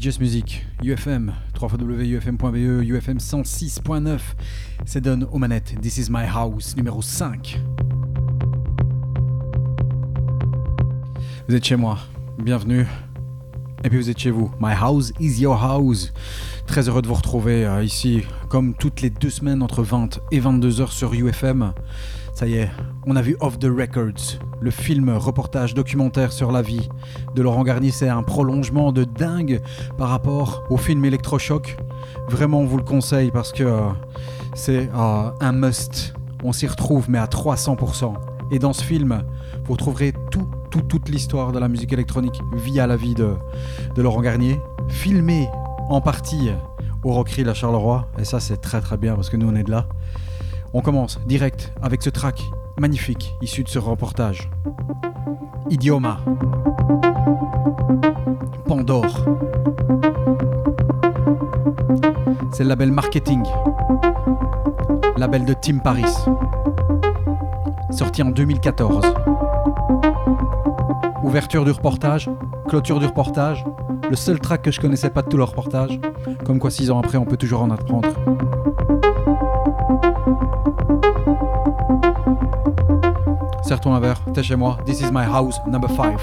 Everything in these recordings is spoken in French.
Just Music, UFM, 3xWUFM.be, UFM 106.9. C'est donne aux manettes. This is my house, numéro 5. Vous êtes chez moi, bienvenue. Et puis vous êtes chez vous. My house is your house. Très heureux de vous retrouver euh, ici, comme toutes les deux semaines entre 20 et 22 heures sur UFM. Ça y est, on a vu Off the Records, le film reportage documentaire sur la vie de Laurent Garnier. C'est un prolongement de dingue par rapport au film Electrochoc. Vraiment, on vous le conseille parce que euh, c'est euh, un must. On s'y retrouve, mais à 300%. Et dans ce film, vous retrouverez tout, toute l'histoire de la musique électronique via la vie de, Laurent Garnier, filmé en partie au Rockery la Charleroi. Et ça, c'est très très bien parce que nous, on est de là. On commence direct avec ce track magnifique issu de ce reportage. Idioma. Pandore. C'est le label marketing. Label de Tim Paris. Sorti en 2014. Ouverture du reportage, clôture du reportage, le seul track que je connaissais pas de tout le reportage. Comme quoi six ans après on peut toujours en apprendre. Serre-toi un verre, t'es chez moi. This is my house, number 5.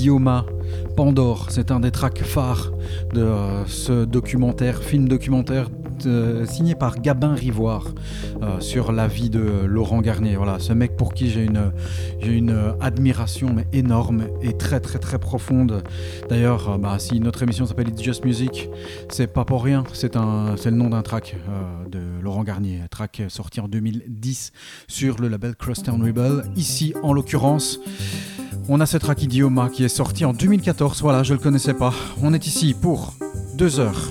Idioma. Pandore, c'est un des tracks phares de euh, ce documentaire, film documentaire euh, signé par Gabin Rivoire euh, sur la vie de Laurent Garnier. Voilà, ce mec pour qui j'ai une, une admiration énorme et très très très profonde. D'ailleurs, bah, si notre émission s'appelle It's Just Music, c'est pas pour rien. C'est, le nom d'un track de Laurent Garnier, track sorti en 2010 sur le label Crosstown Rebel. Ici, en l'occurrence, on a ce track Idioma qui est sorti en 2014. Voilà, je le connaissais pas. On est ici pour deux heures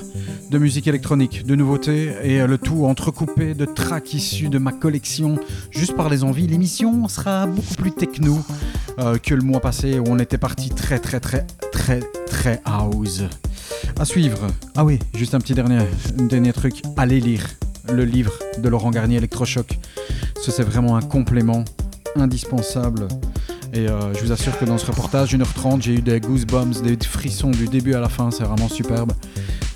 de musique électronique, de nouveautés et le tout entrecoupé de tracks issus de ma collection juste par les envies. L'émission sera beaucoup plus techno euh, que le mois passé où on était parti très très très très très house. À suivre. Ah oui, juste un petit dernier, dernier truc. Allez lire le livre de Laurent Garnier Electrochoc. Ce c'est vraiment un complément indispensable. Et euh, je vous assure que dans ce reportage, 1h30, j'ai eu des goosebumps, des frissons du début à la fin, c'est vraiment superbe.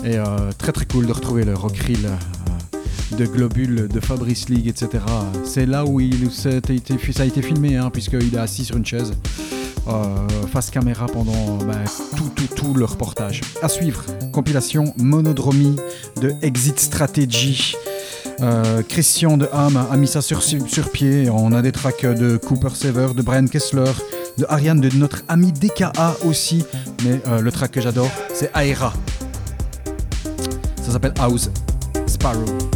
Et euh, très très cool de retrouver le rockrill euh, de Globule, de Fabrice League, etc. C'est là où il, ça, a été, filmé, hein, puisqu'il est assis sur une chaise. face caméra pendant bah, tout, tout, tout le reportage. À suivre, compilation Monodromie de Exit Strategy. Christian de Ham a mis ça sur, sur, pied. On a des tracks de Cooper Sever, de Brian Kessler, de Ariane, de notre ami DKA aussi. Mais le track que j'adore, c'est Aera. Ça s'appelle House Sparrow.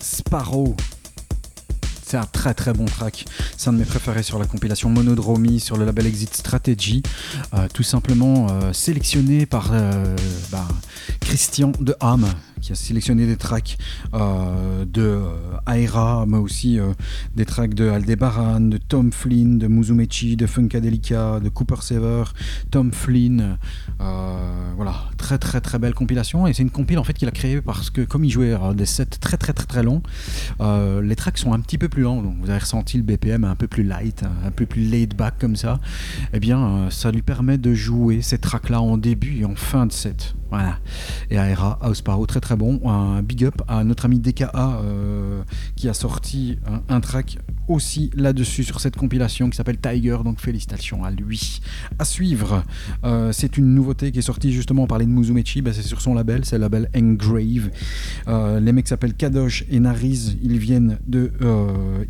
Sparrow. C'est un très très bon track. C'est un de mes préférés sur la compilation Monodromy sur le label Exit Strategy. Euh, tout simplement euh, sélectionné par euh, bah, Christian de Ham qui a sélectionné des tracks de Aira, mais aussi des tracks de Aldebaran, de Tom Flynn, de Muzumechi, de Funkadelica, de Cooper Sever, Tom Flynn. Très très très belle compilation. Et c'est une compile en fait qu'il a créée parce que comme il jouait des sets très très très très longs, les tracks sont un petit peu plus lents. Donc vous avez ressenti le BPM un peu plus light, un peu plus laid back comme ça. Et eh bien, ça lui permet de jouer ces tracks là en début et en fin de set. Voilà. Et Aera House Paro, très très bon. Un big up à notre ami DKA euh, qui a sorti un, track aussi là-dessus sur cette compilation qui s'appelle Tiger. Donc félicitations à lui. À suivre, euh, c'est une nouveauté qui est sortie justement, on parlait de Muzumechi, bah, c'est sur son label, c'est le label Engrave. Euh, les mecs s'appellent Kadosh et Nariz, ils viennent de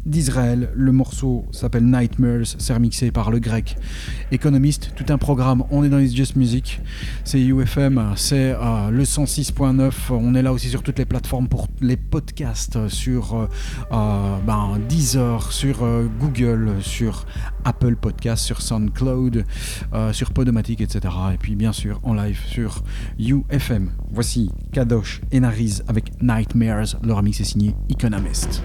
d'Israël. Le morceau s'appelle Nightmares, c'est remixé par le grec Economist. Tout un programme, on est dans les Just Music, c'est UFM, c'est euh, le 106.9. On est là aussi sur toutes les plateformes pour les podcasts, sur euh, euh, ben, Sur Google, sur Apple Podcasts, sur SoundCloud, sur Podomatic, etc. Et puis bien sûr en live sur UFM. Voici Kadosh et Nariz avec Nightmares. Leur mix est signé Economist.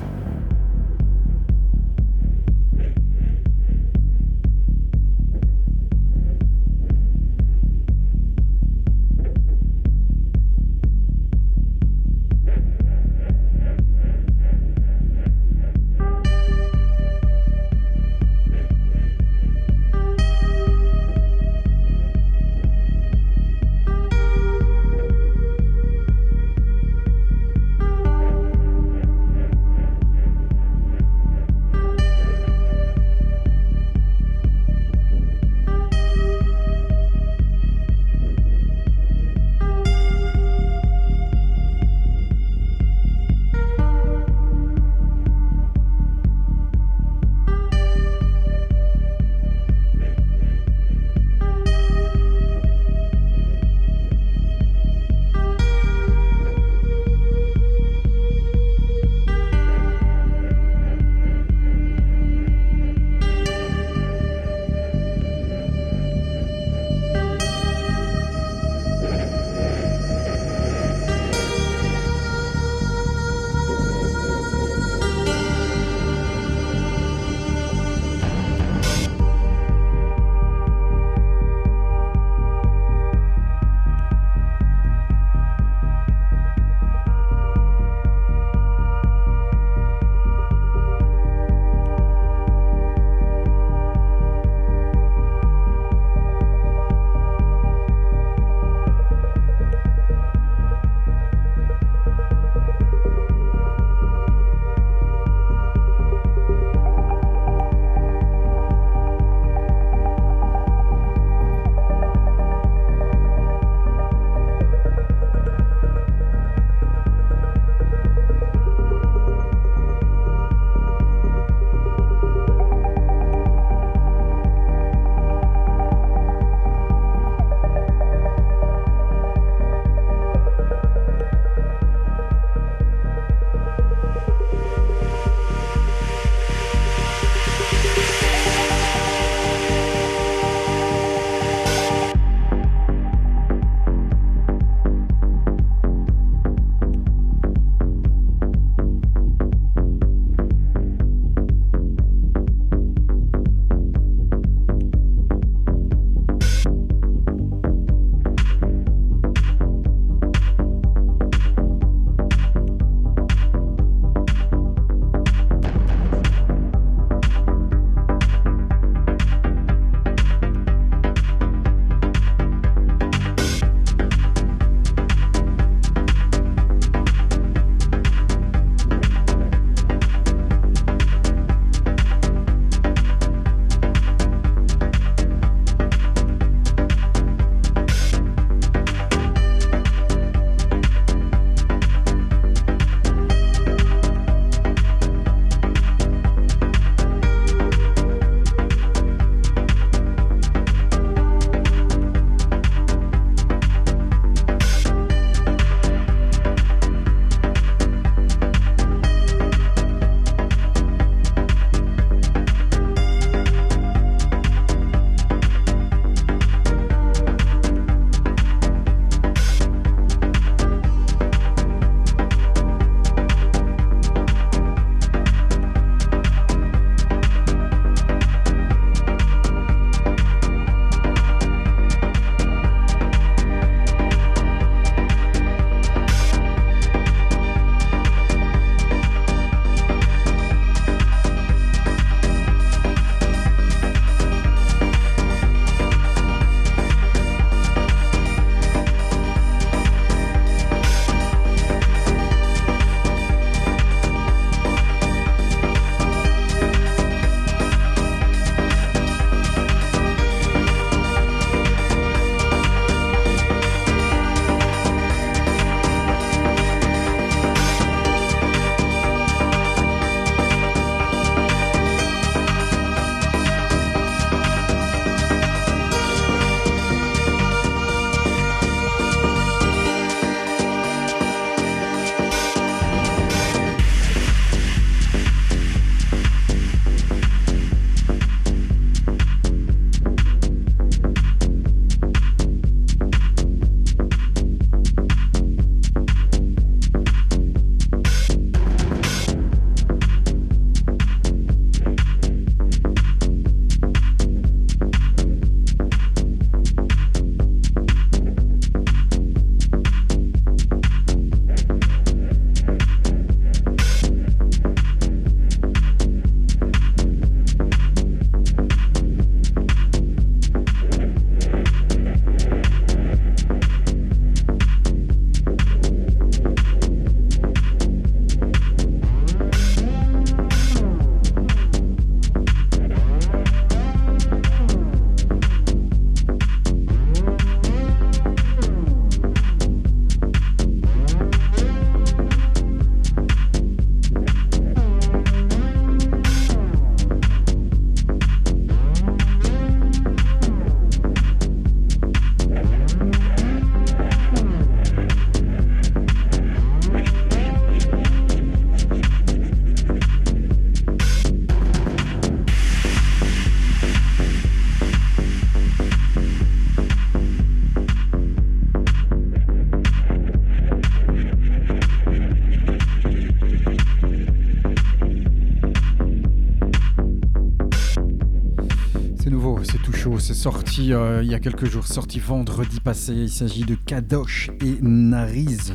Euh, il y a quelques jours, sorti vendredi passé. Il s'agit de Kadosh et Nariz.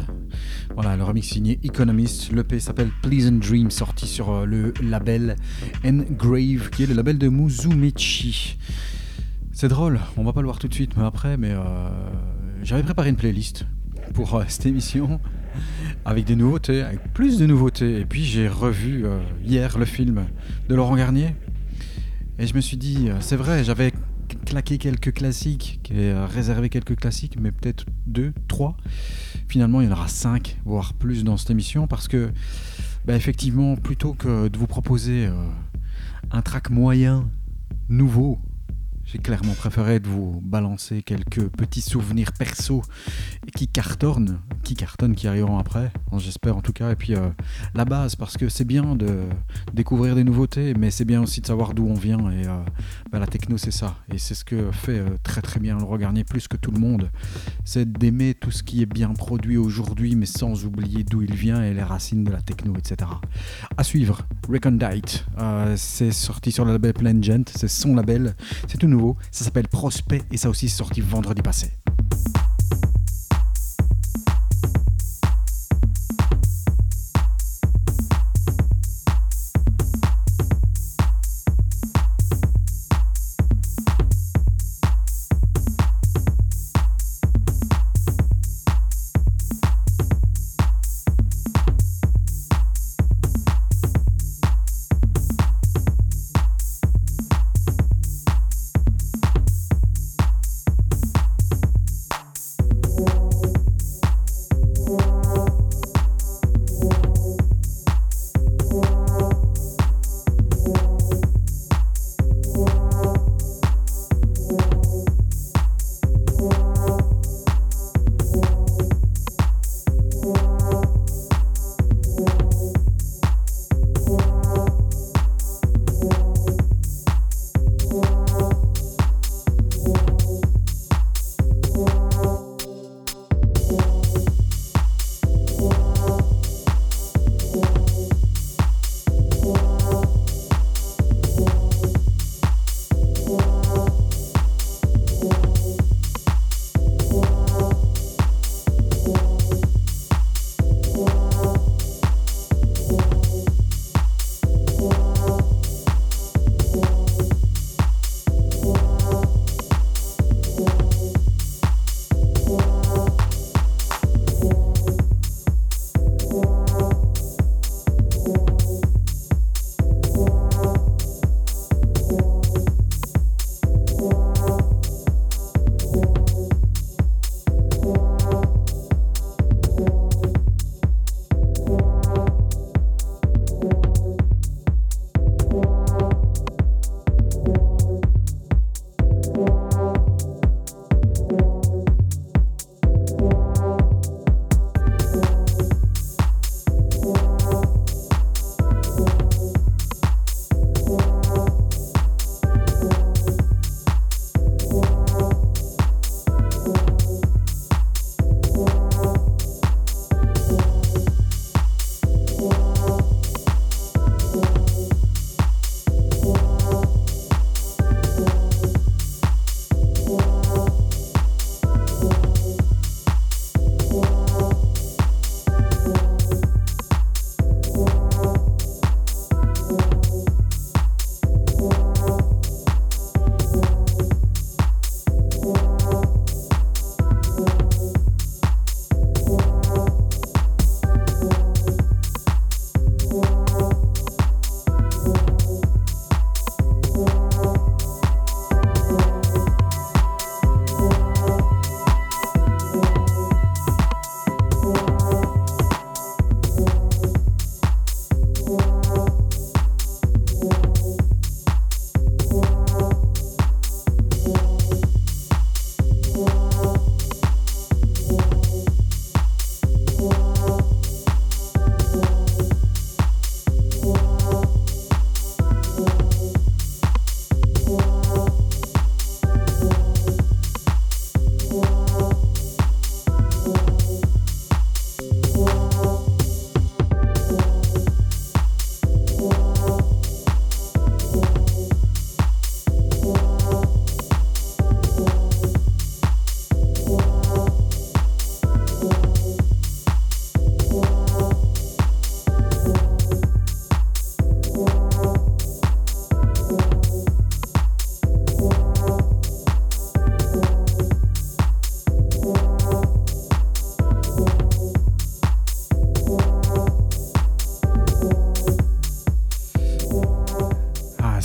Voilà, le remix signé Economist. L'EP s'appelle Pleasant Dream, sorti sur euh, le label Engrave, qui est le label de Muzumechi. C'est drôle, on va pas le voir tout de suite, mais après, mais euh, j'avais préparé une playlist pour cette émission avec des nouveautés, avec plus de nouveautés. Et puis j'ai revu hier le film de Laurent Garnier, et je me suis dit, c'est vrai, j'avais quelques classiques, euh, réservé quelques classiques, mais peut-être deux, trois. Finalement, il y en aura cinq, voire plus dans cette émission, parce que, bah, effectivement, plutôt que de vous proposer euh, un track moyen, nouveau, j'ai clairement préféré de vous balancer quelques petits souvenirs perso qui cartonnent, qui cartonnent, qui arriveront après, j'espère en tout cas. Et puis euh, la base, parce que c'est bien de découvrir des nouveautés, mais c'est bien aussi de savoir d'où on vient. Et euh, bah, la techno, c'est ça. Et c'est ce que fait euh, très très bien le Garnier, plus que tout le monde. C'est d'aimer tout ce qui est bien produit aujourd'hui, mais sans oublier d'où il vient et les racines de la techno, etc. À suivre, Recondite. c'est sorti sur le label Plain Gent, c'est son label. C'est tout nouveau. Ça s'appelle Prospect et ça aussi sorti vendredi passé.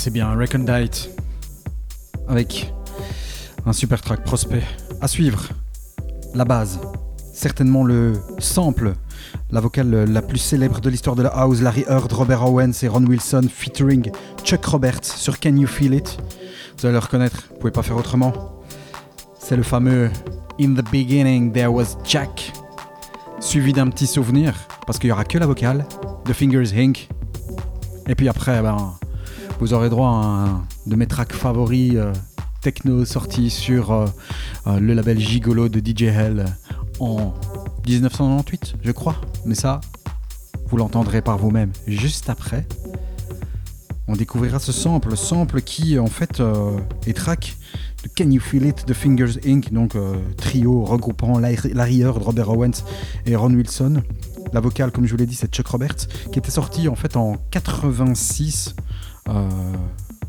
C'est bien, Recondite. Avec un super track prospect. À suivre, la base. Certainement le sample, la vocale la plus célèbre de l'histoire de la house, Larry Heard, Robert Owens et Ron Wilson, featuring Chuck Roberts sur Can You Feel It? Vous allez le reconnaître, vous pouvez pas faire autrement. C'est le fameux In the beginning there was Jack, suivi d'un petit souvenir, parce qu'il y aura que la vocale, The Fingers Inc. Et puis après, ben, vous aurez droit à un de mes tracks favoris euh, techno sortis sur euh, euh, le label Gigolo de DJ Hell en 1998, je crois. Mais ça, vous l'entendrez par vous-même juste après. On découvrira ce sample, sample qui en fait est track de Can You Feel It The Fingers Inc., donc trio regroupant Larry Heard, Robert Owens et Ron Wilson. La vocale, comme je vous l'ai dit, c'est Chuck Roberts, qui était sorti en fait en 86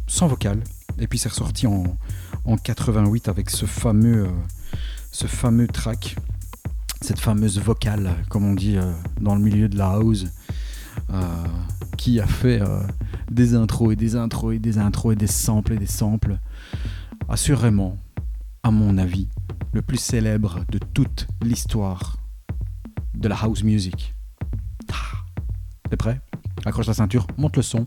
sans vocale. Et puis c'est ressorti en, 88 avec ce fameux, euh, ce fameux track, cette fameuse vocale, comme on dit euh, dans le milieu de la house, euh, qui a fait des intros et des intros et des intros et des samples et des samples. Assurément, à mon avis, le plus célèbre de toute l'histoire de la house music. Ah. T'es prêt? Accroche la ceinture, monte le son.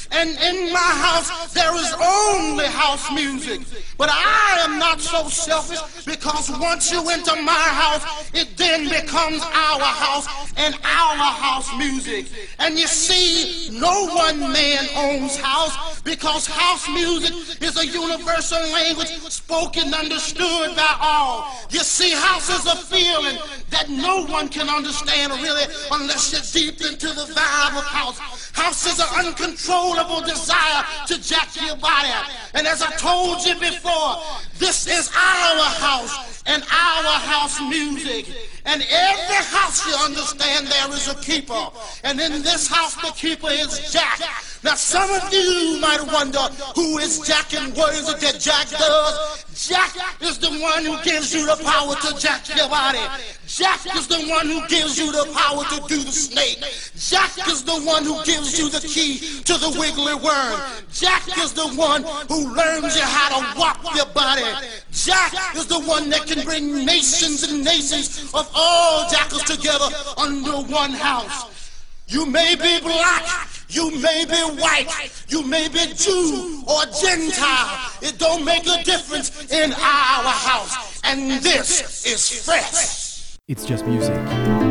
And in my house, there is only house music. But I am not so selfish because once you enter my house, it then becomes our house and our house music. And you see, no one man owns house because house music is a universal language spoken, understood by all. You see, house is a feeling that no one can understand really unless you're deep into the vibe of house. House is an uncontrollable desire to jack your body. And as I told you before, this is our house and our house music. And every house you understand there is a keeper. And in this house the keeper is Jack. Now some of you might wonder who is Jack and what is it that Jack does? Jack is the one who gives you the power to jack your body. Jack is the one who gives you the power to do the snake. Jack is the one who gives you the key to the wiggly worm. Jack is the one who learns you how to walk your body. Jack is the one that can bring nations and nations of all jackals together under one house. You may be black, you may be white, you may be Jew or Gentile. It don't make a difference in our house. And this is fresh. It's just music.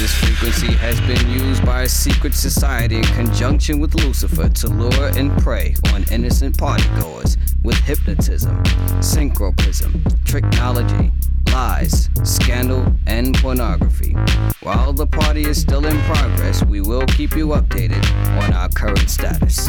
This frequency has been used by a secret society in conjunction with Lucifer to lure and prey on innocent partygoers with hypnotism, synchroprism, tricknology, lies, scandal, and pornography. While the party is still in progress, we will keep you updated on our current status.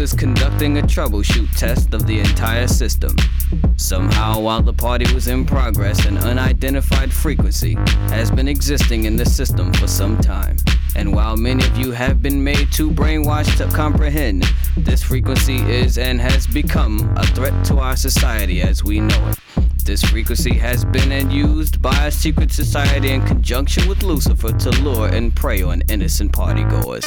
Is conducting a troubleshoot test of the entire system. Somehow, while the party was in progress, an unidentified frequency has been existing in the system for some time. And while many of you have been made too brainwashed to comprehend, this frequency is and has become a threat to our society as we know it. This frequency has been and used by a secret society in conjunction with Lucifer to lure and prey on innocent partygoers.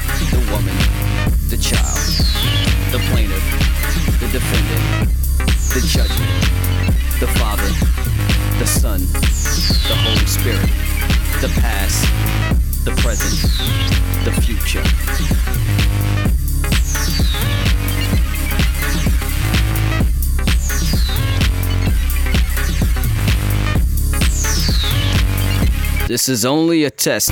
the woman, the child, the plaintiff, the defendant, the judgment, the Father, the Son, the Holy Spirit, the past, the present, the future. This is only a test.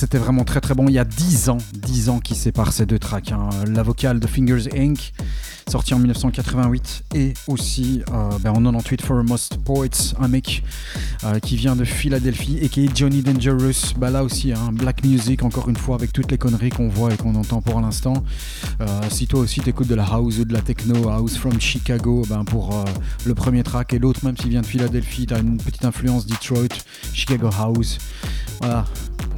C'était vraiment très très bon. Il y a 10 ans, 10 ans qui séparent ces deux tracks. Hein. La vocale de Fingers Inc sorti en 1988, et aussi euh, ben, en 98 Most Poets, un mec euh, qui vient de Philadelphie et qui est Johnny Dangerous. Bah, là aussi, hein, black music, encore une fois, avec toutes les conneries qu'on voit et qu'on entend pour l'instant. Euh, si toi aussi t'écoutes de la house ou de la techno, house from Chicago, ben, pour le premier track, et l'autre, même s'il vient de Philadelphie, t'as une petite influence Detroit, Chicago House. Voilà,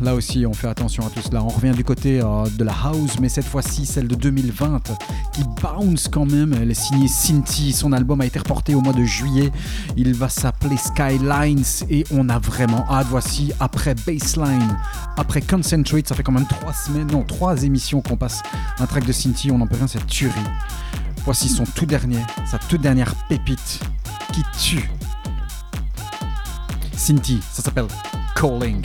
Là aussi, on fait attention à tout cela. On revient du côté de la house, mais cette fois-ci, celle de 2020, qui bounce quand même. Elle est signée Cinti. Son album a été reporté au mois de juillet. Il va s'appeler Skylines et on a vraiment hâte. Voici après Baseline, après Concentrate, ça fait quand même trois semaines, non, trois émissions qu'on passe un track de Cinti. On en peut rien, cette tuerie. Voici son tout dernier, sa toute dernière pépite. qui tue. Cinti, ça s'appelle Calling.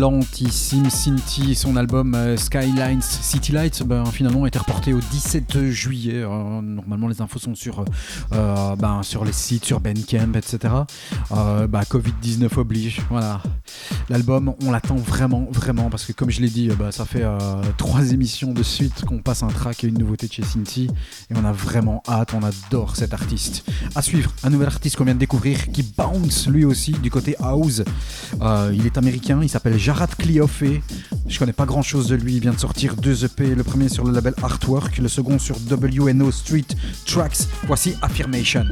Excellentissime Cinti. Son album euh, Skylines City Lights ben, finalement a été reporté au 17 juillet. Euh, normalement, les infos sont sur, euh, ben, les sites, sur Bandcamp, etc. Ben, Covid-19 oblige. Voilà. L'album, on l'attend vraiment, vraiment, parce que comme je l'ai dit, ben, ça fait trois émissions de suite qu'on passe un track et une nouveauté de chez Cinti. Et on a vraiment hâte, on adore cet artiste. À suivre, un nouvel artiste qu'on vient de découvrir qui bounce lui aussi du côté house. il est américain, il s'appelle Jarad Clioffé. Je connais pas grand chose de lui, il vient de sortir deux EP, le premier sur le label Artwork, le second sur WNO Street Tracks. Voici Affirmation.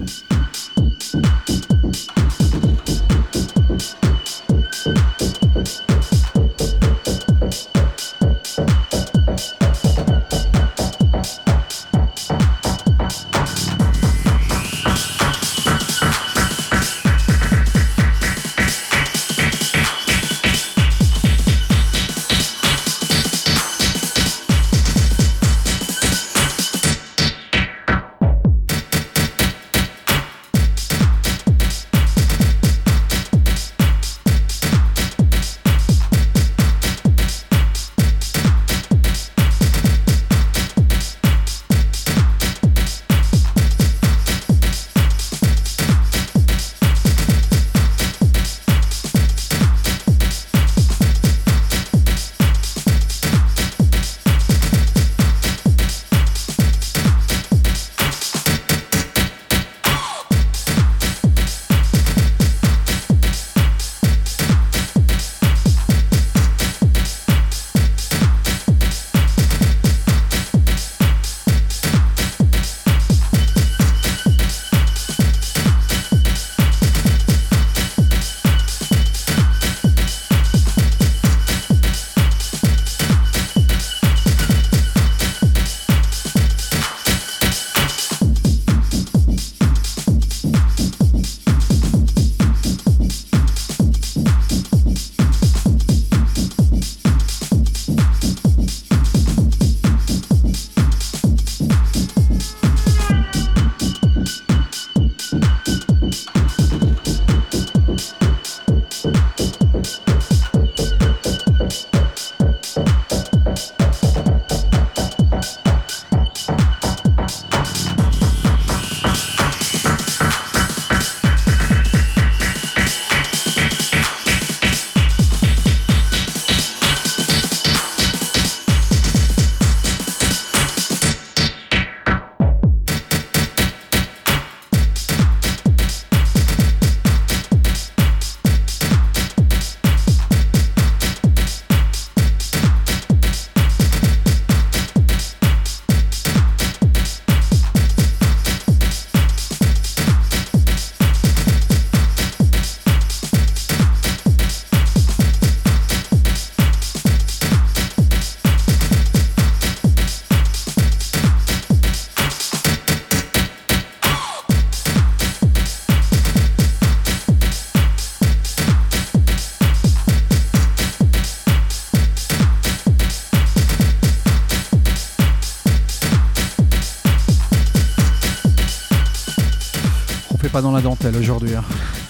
Dans la dentelle aujourd'hui. Hein.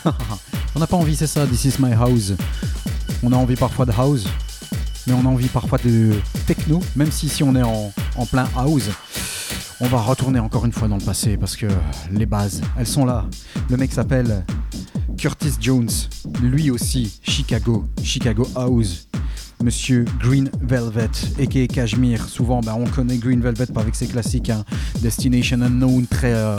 on n'a pas envie, c'est ça, This is my house. On a envie parfois de house, mais on a envie parfois de techno, même si ici on est en, en plein house. On va retourner encore une fois dans le passé parce que les bases, elles sont là. Le mec s'appelle Curtis Jones, lui aussi Chicago, Chicago House. Monsieur Green Velvet, a.k.a. Cashmere. Souvent, ben, on connaît Green Velvet avec ses classiques hein. Destination Unknown, très, euh,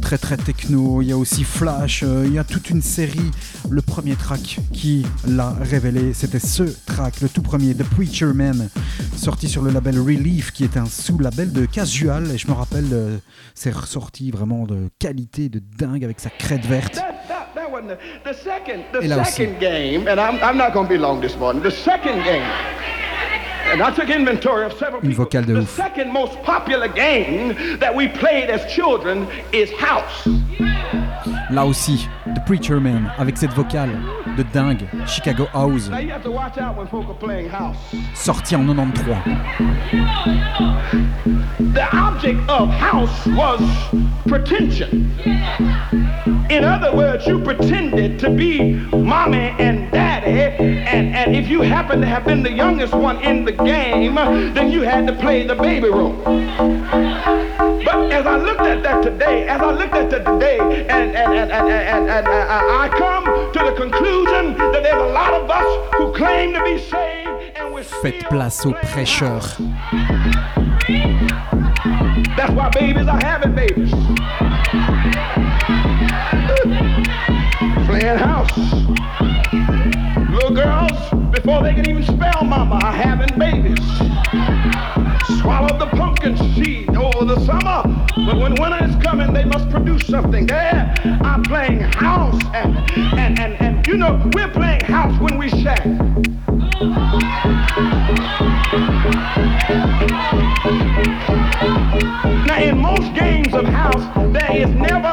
très très techno. Il y a aussi Flash, euh, il y a toute une série. Le premier track qui l'a révélé, c'était ce track, le tout premier, The Preacher Man, sorti sur le label Relief, qui est un sous-label de Casual. Et je me rappelle, euh, c'est ressorti vraiment de qualité, de dingue, avec sa crête verte. The, the second, the second game, and I'm, I'm not going to be long this morning. The second game, and I took inventory of several Une vocale de the ouf. second most popular game that we played as children is house. Là aussi, The Preacher Man avec cette vocale de dingue, Chicago House. Sorti en 93. The object of house was pretension. In other words, you pretended to be mommy and daddy, and, and if you happen to have been the youngest one in the game, then you had to play the baby role. But as I looked at that today, as I looked at that today, and, and, and, and, and, and, I come to the conclusion that there's a lot of us who claim to be saved and we're Faites place au prêcheur. That's why babies are having babies. Playing house. Little girls, before they can even spell mama, are having babies. Swallowed the pumpkin seed over the summer, but when winter is coming, they must produce something. There, I'm playing house, and, and, and, and you know, we're playing house when we shack. Now, in most games of house, there is never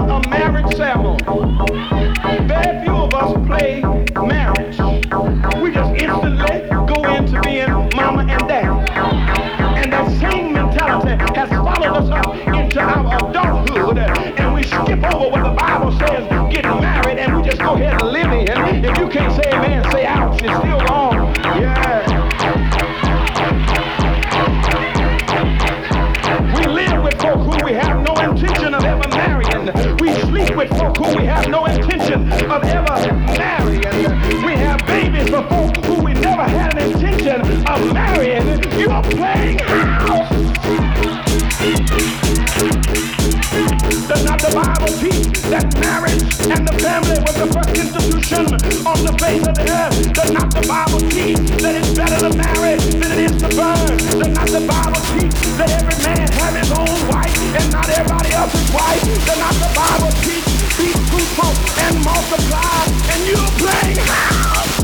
that marriage and the family was the first institution on the face of the earth? Does not the Bible teach that it's better to marry than it is to burn? Does not the Bible teach that every man have his own wife and not everybody else's wife? Does not the Bible teach be fruitful and multiply and you're playing house?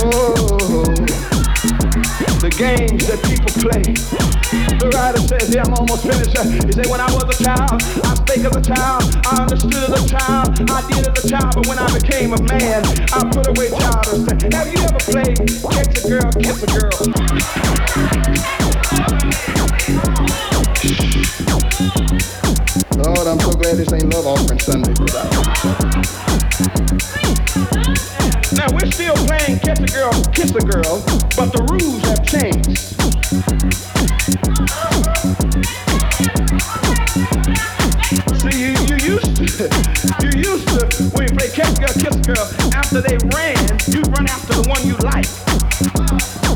Oh, games that people play. The writer says, yeah, I'm almost finished. He said, when I was a child, I spake as a child, I understood as a child, I did as a child, but when I became a man, I put away childish things. Have you ever played catch a girl, kiss a girl? Lord, I'm so glad this ain't love offering Sunday. Now we're still playing catch a girl, kiss a girl, but the rules have changed. See, you, you used to, you used to, when you play catch a girl, kiss a girl, after they ran, you'd run after the one you like.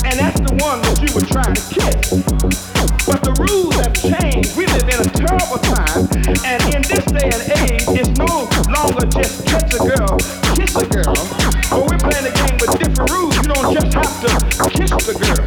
And that's the one that you were trying to kiss. But the rules have changed. We live in a terrible time. And in this day and age, it's no longer just catch a girl, the girl.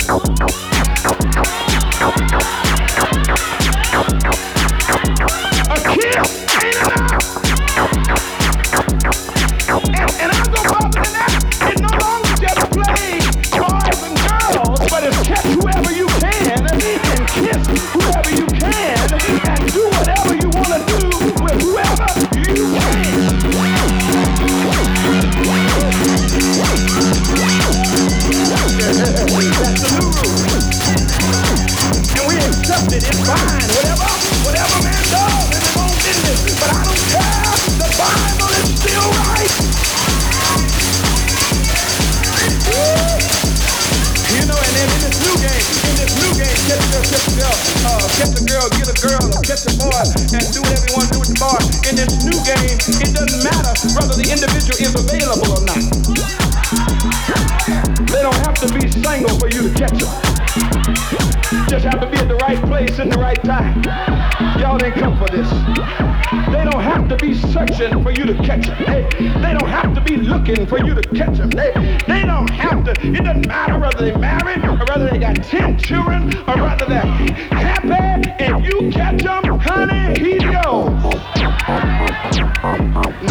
To catch them. They, they don't have to be looking for you to catch them. They, they don't have to. It doesn't matter whether they're married or whether they got 10 children or whether they're happy. If you catch them, honey, he's yours.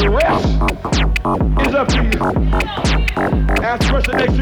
The rest is up to you. Ask the next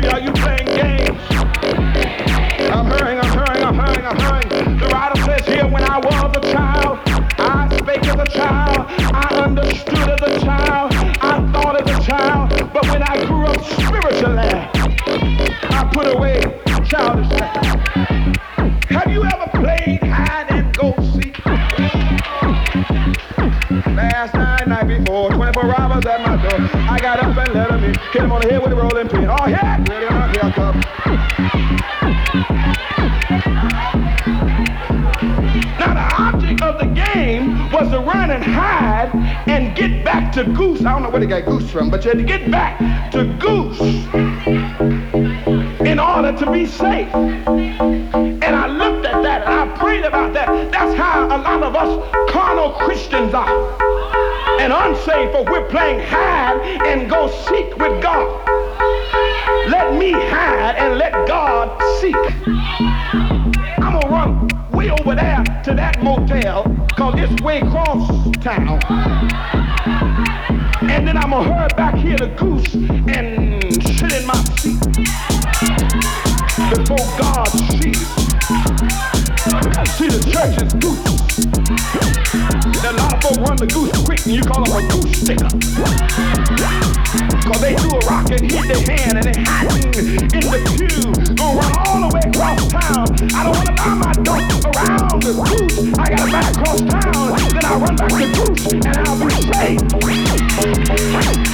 to Goose. I don't know where they got Goose from, but you had to get back to Goose in order to be safe. And I looked at that and I prayed about that. That's how a lot of us carnal Christians are. And unsaved for we're playing hide and go seek with God. Let me hide and let God seek. I'm gonna run way over there to that motel cause it's way across town. And then I'm gonna hurry back here to Goose and sit in my seat before God sees. See the church is Goose. And A lot of folks run the goose quick and you call them a goose sticker. Cause they do a rock and hit their hand and they hiding in the pew. Gonna run all the way across town. I don't wanna buy my dope around the goose. I gotta back across town. Then I run back to goose and I'll be safe.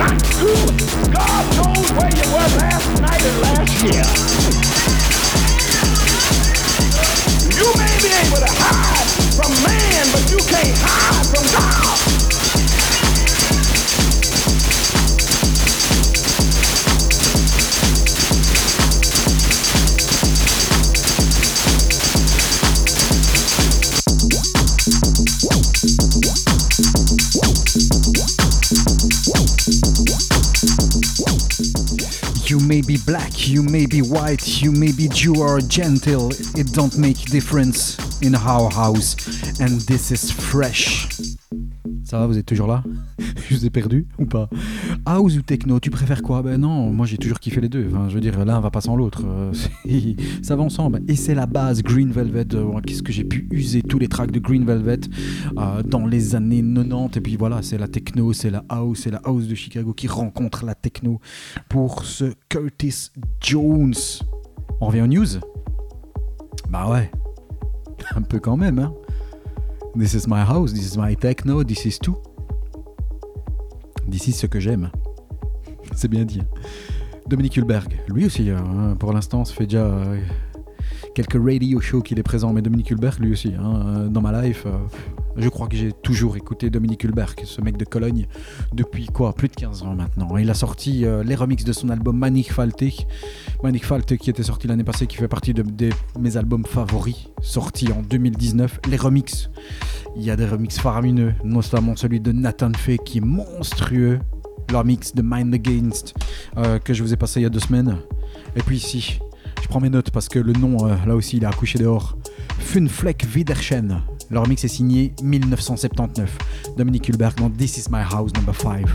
God knows where you were last night and last year. You may be able to hide from man, but you can't hide from God. You may be white, you may be Jew or gentle, it don't make difference in our house. And this is fresh. Ça va, vous êtes toujours là Je vous ai perdu ou pas House ou techno, tu préfères quoi? Ben non, moi j'ai toujours kiffé les deux. Je veux dire, l'un va pas sans l'autre. Euh, ça va ensemble. Et c'est la base Green Velvet. Euh, qu'est-ce que j'ai pu user tous les tracks de Green Velvet euh, dans les années 90. Et puis voilà, c'est la techno, c'est la house, c'est la house de Chicago qui rencontre la techno pour ce Curtis Jones. On revient aux news? Bah ouais, un peu quand même, hein This is my house, this is my techno, this is tout. Is ce que j'aime. C'est bien dit. Dominique Hulberg, lui aussi, hein, pour l'instant, ça fait déjà euh, quelques radio shows qu'il est présent, mais Dominique Hulberg, lui aussi, hein, euh, dans ma life, euh, je crois que j'ai toujours écouté Dominique Hulberg, ce mec de Cologne, depuis quoi Plus de 15 ans maintenant. Il a sorti les remixes de son album. Manik Falte qui était sorti l'année passée, qui fait partie de, mes albums favoris, sorti en 2019. Les remixes, il y a des remixes faramineux, notamment celui de Nathan Fay qui est monstrueux. Le remix de Mind Against que je vous ai passé il y a deux semaines. Et puis ici, je prends mes notes parce que le nom, euh, là aussi, il est accouché dehors. Funfleck Wiederschen. Leur mix est signé 1979. Dominique Hulberg dans This Is My House Number 5.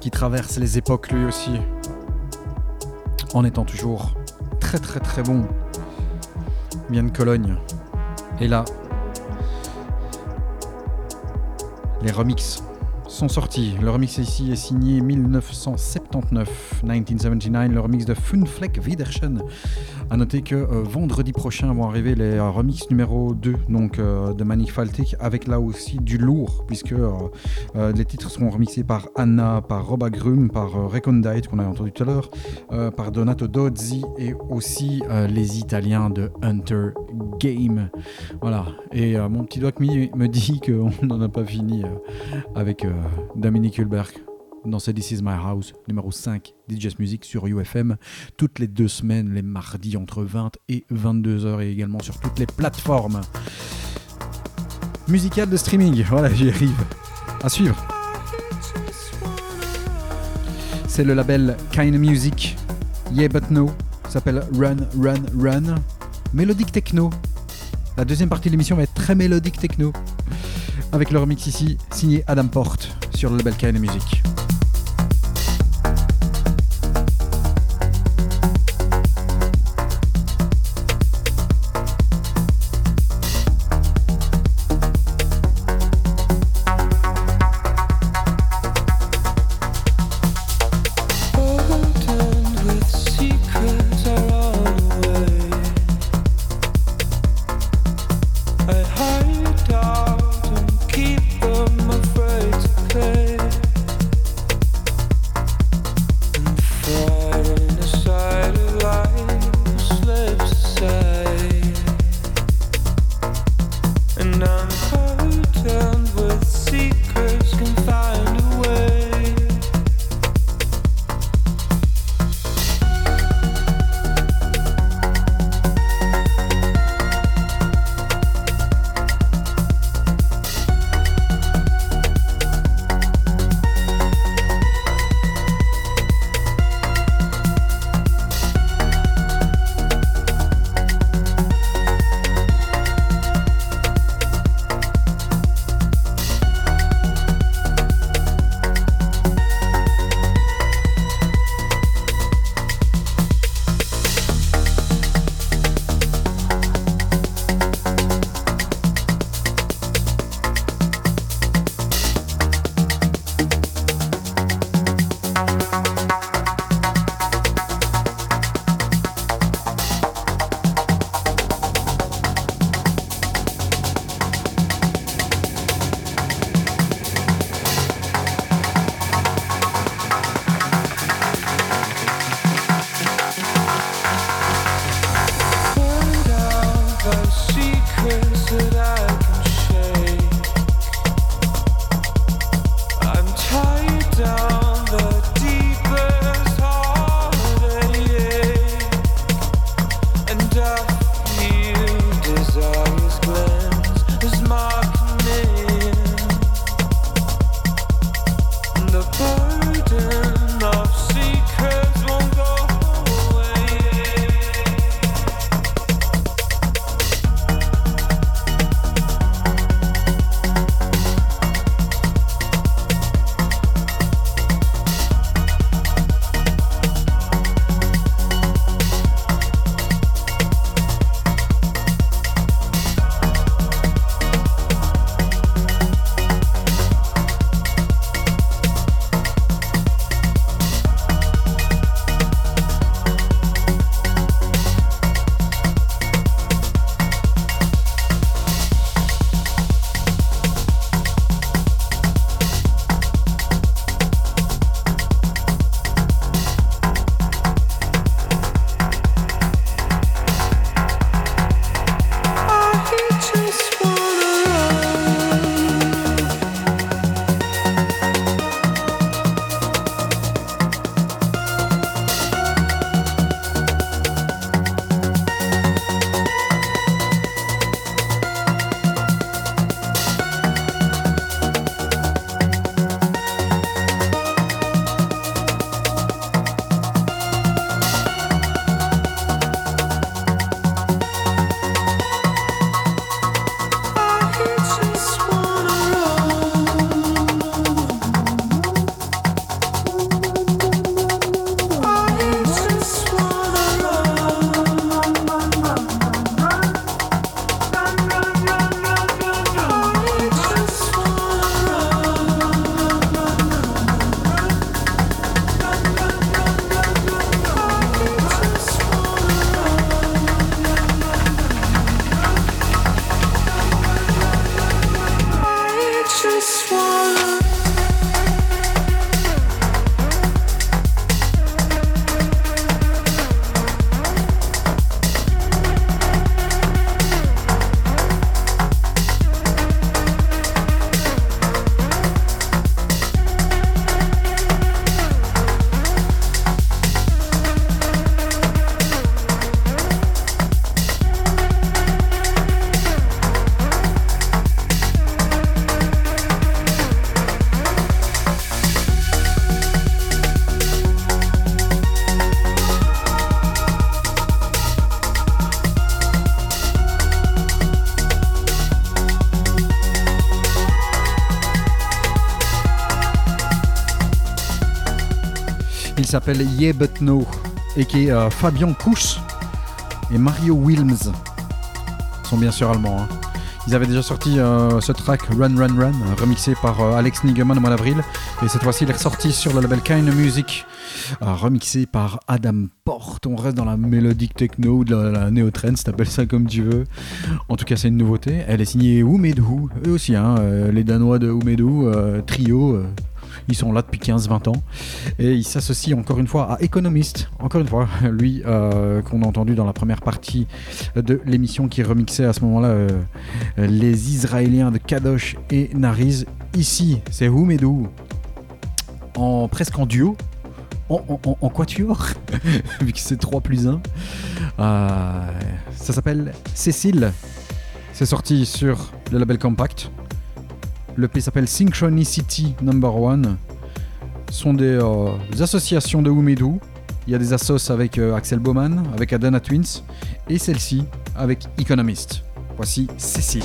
Qui traverse les époques lui aussi, en étant toujours très très très bon. vient de Cologne. Et là, les remixes sont sortis. Le remix ici est signé 1979, 1979, le remix de Funfleck Wiederschen a noter que euh, vendredi prochain vont arriver les euh, remix numéro 2 donc, euh, de Manifaltic avec là aussi du lourd puisque les titres seront remixés par Anna, par Roba Grum, par Recondite qu'on a entendu tout à l'heure, par Donato Dozzi et aussi les Italiens de Hunter Game. Voilà. Et mon petit doigt me dit qu'on n'en a pas fini avec Dominique Hulberg dans ce This Is My House, numéro 5 DJs Music sur UFM, toutes les deux semaines, les mardis entre 20 et 22h et également sur toutes les plateformes musicales de streaming. Voilà, j'y arrive. À suivre. C'est le label Kind Music, Yeah But No, s'appelle Run Run Run, mélodique techno. La deuxième partie de l'émission va être très mélodique techno, avec le remix ici signé Adam Porte sur le label Kind Music. S'appelle Yeah But No et qui est euh, Fabian Kuss et Mario Wilms. Sont bien sûr allemands. Hein. Ils avaient déjà sorti euh, ce track Run Run Run, remixé par euh, Alex Nigeman au mois d'avril. Et cette fois-ci, il est ressorti sur le label Kind Music, remixé par Adam Porte. On reste dans la mélodique techno, de la, néo trend, t'appelles ça comme tu veux. En tout cas, c'est une nouveauté. Elle est signée Who eux aussi, hein, les Danois de Who, trio ils sont là depuis 15-20 ans. Et il s'associe encore une fois à Economist, encore une fois, lui euh, qu'on a entendu dans la première partie de l'émission qui remixait à ce moment-là euh, les Israéliens de Kadosh et Nariz. Ici, c'est Houmedou, en, presque en duo, en, quatuor, vu que c'est 3 plus 1. Euh, ça s'appelle Cécile. C'est sorti sur le label Compact. Le P s'appelle Synchronicity Number 1 sont des, euh, associations de Oumedou. Il y a des assos avec euh, Axel Bowman, avec Adana Twins, et celle-ci avec Economist. Voici Cécile.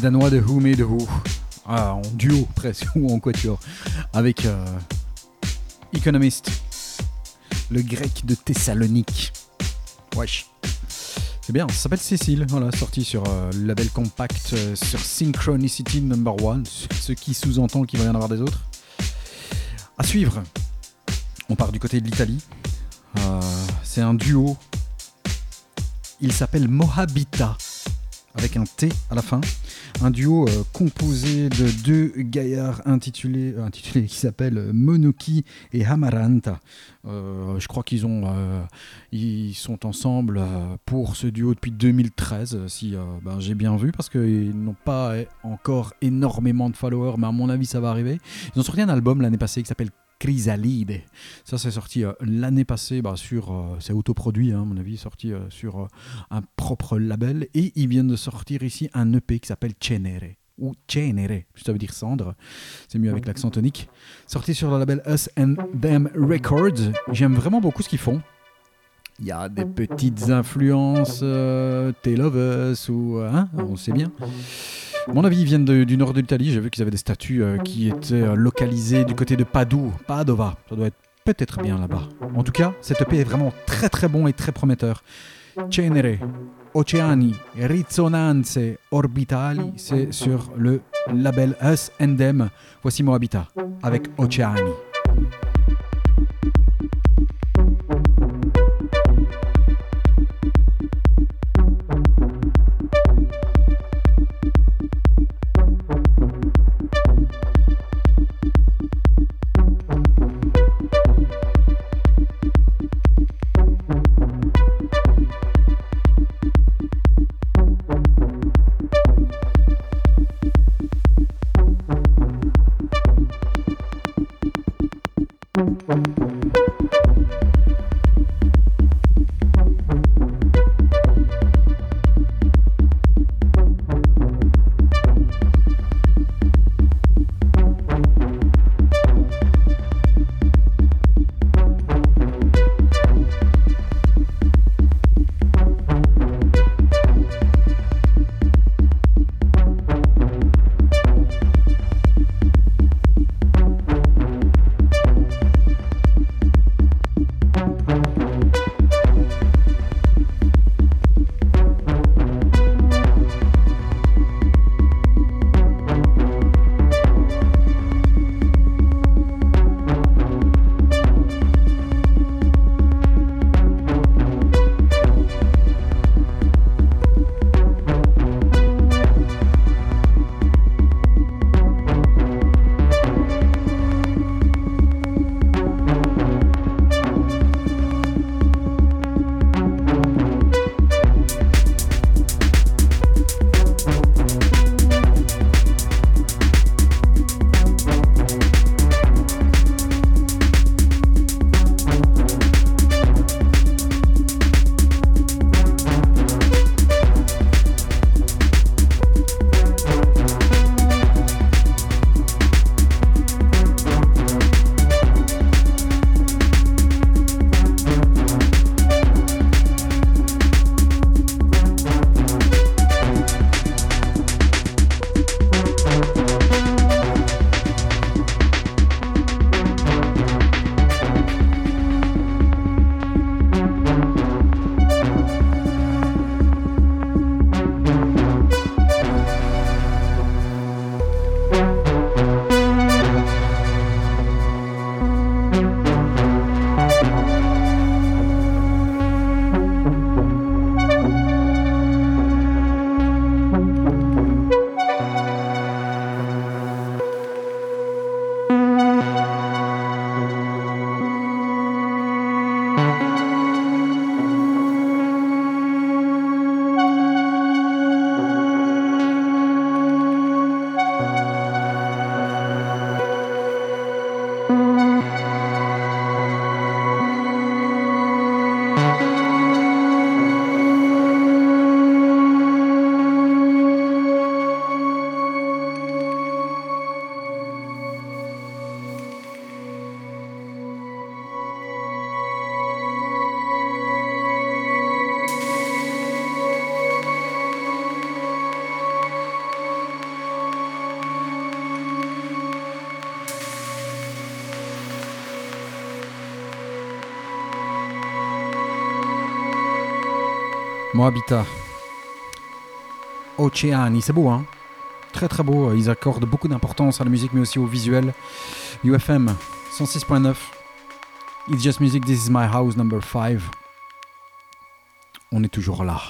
Danois de Who Made Who, ah, en duo presque, ou en quatuor, avec euh, Economist, le grec de Thessalonique. Wesh. C'est bien, ça s'appelle Cécile, voilà, sorti sur euh, le label compact euh, sur Synchronicity Number One, ce qui sous-entend qu'il va y en avoir des autres. À suivre, on part du côté de l'Italie. c'est un duo. Il s'appelle Mohabita, avec un T à la fin un duo euh, composé de deux gaillards intitulés, euh, qui s'appellent Monoki et Hamaranta. Euh, je crois qu'ils ont, sont ensemble pour ce duo depuis 2013, si ben, j'ai bien vu, parce qu'ils n'ont pas encore énormément de followers, mais à mon avis ça va arriver. Ils ont sorti un album l'année passée qui s'appelle Chrysalide. Ça, c'est sorti euh, l'année passée bah, sur. Euh, c'est autoproduit, hein, à mon avis, sorti euh, sur un propre label. Et ils viennent de sortir ici un EP qui s'appelle Cenere. Ou Cenere, ça veut dire cendre. C'est mieux avec l'accent tonique. Sorti sur le label Us and Them Records. J'aime vraiment beaucoup ce qu'ils font. Il y a des petites influences Tale of Us ou. Hein, on sait bien mon avis, ils viennent du nord de l'Italie. J'ai vu qu'ils avaient des statues euh, qui étaient euh, localisées du côté de Padoue, Padova. Ça doit être peut-être bien là-bas. En tout cas, cette EP est vraiment très très bon et très prometteur. Cenere, Oceani, Risonanze Orbitali, c'est sur le label Us and Them. Voici mon habitat avec Oceani. Moabita. Oceani, c'est beau, hein? Très très beau. Ils accordent beaucoup d'importance à la musique, mais aussi au visuel. UFM 106.9. It's Just Music, This is My House, number 5. On est toujours là.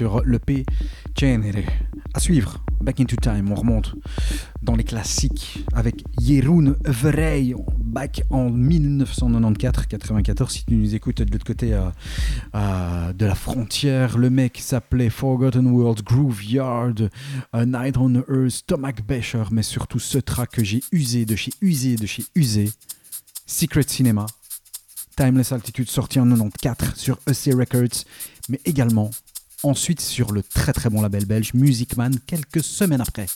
Sur l'EP Cenere. À suivre, Back into Time, on remonte dans les classiques avec Jeroen Verey, back en 1994-94. Si tu nous écoutes de l'autre côté euh, euh, de la frontière, le mec s'appelait Forgotten World, Grooveyard, A Night on Earth, Stomach Basher, mais surtout ce track que j'ai usé de chez usé de chez usé, Secret Cinema. Timeless Altitude sorti en 94 sur EC Records, mais également ensuite sur le très très bon label belge Music Man quelques semaines après.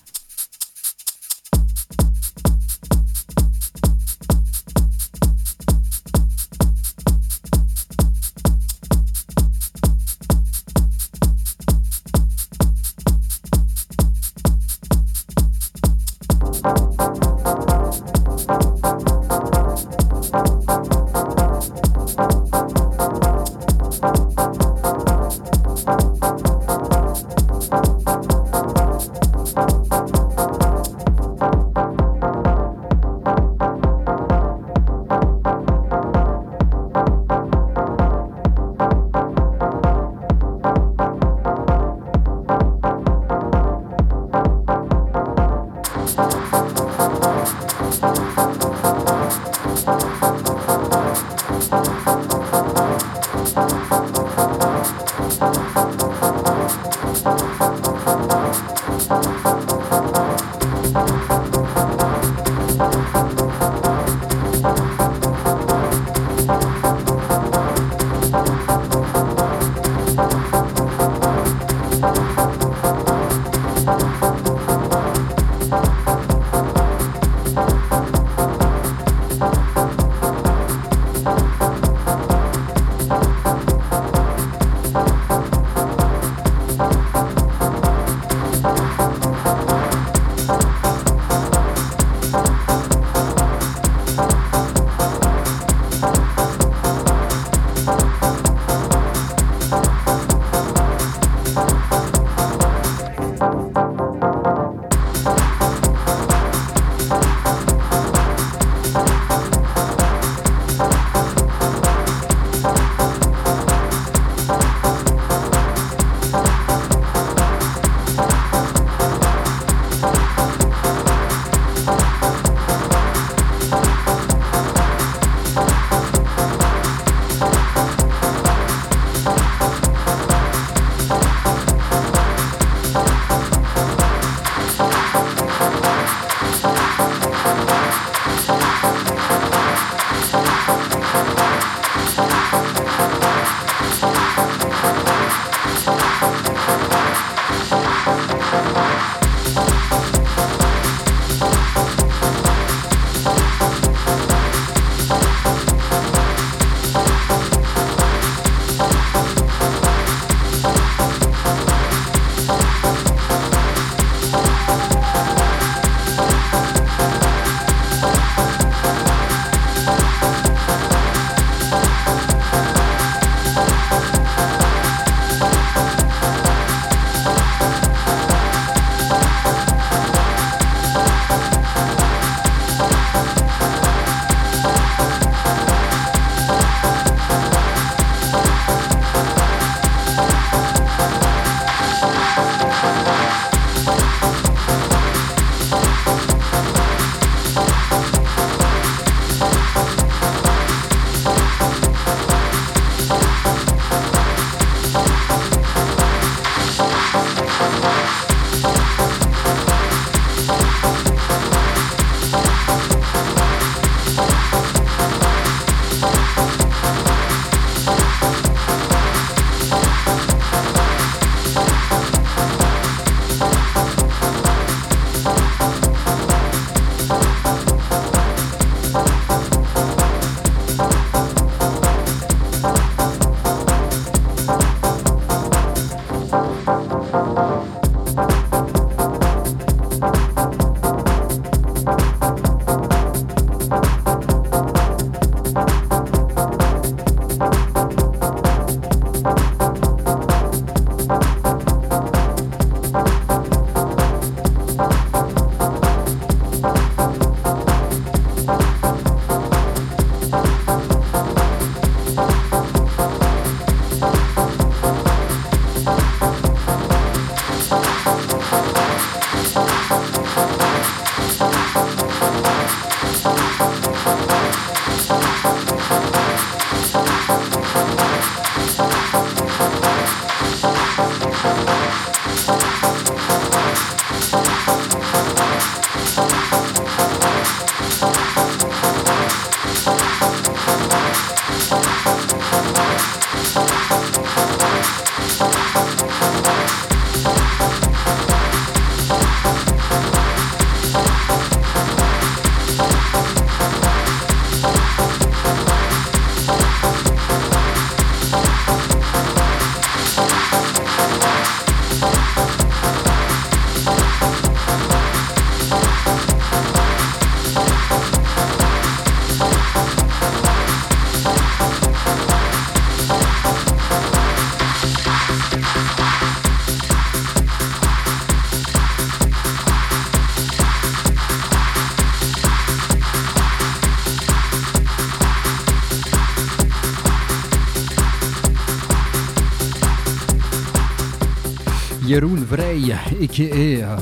Jeroen Vrij, a.k.a.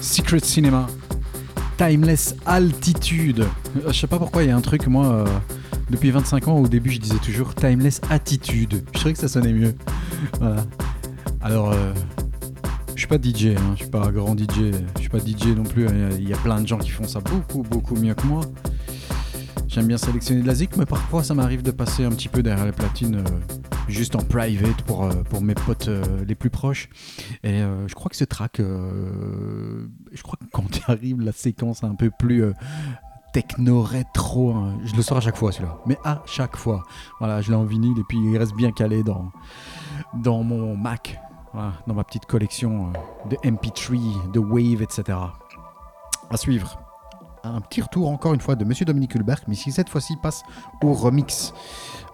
Secret Cinema. Timeless Altitude. Je sais pas pourquoi il y a un truc, moi, depuis 25 ans, au début, je disais toujours Timeless Attitude. Je trouvais que ça sonnait mieux. Alors, je suis pas DJ, hein, je suis pas grand DJ, je suis pas DJ non plus. Il y a plein de gens qui font ça beaucoup, beaucoup mieux que moi. J'aime bien sélectionner de la zik, mais parfois ça m'arrive de passer un petit peu derrière les platines, euh, juste en private pour, euh, pour mes potes euh, les plus proches. Et je crois que ce track, je crois que quand arrive la séquence un peu plus techno rétro, hein, je le sors à chaque fois celui-là, mais à chaque fois. Voilà, je l'ai en vinyle et puis il reste bien calé dans, dans mon Mac, dans ma petite collection de MP3, de Wave, etc. À suivre un petit retour encore une fois de Monsieur Dominique Hulberg, mais qui cette fois-ci passe au remix.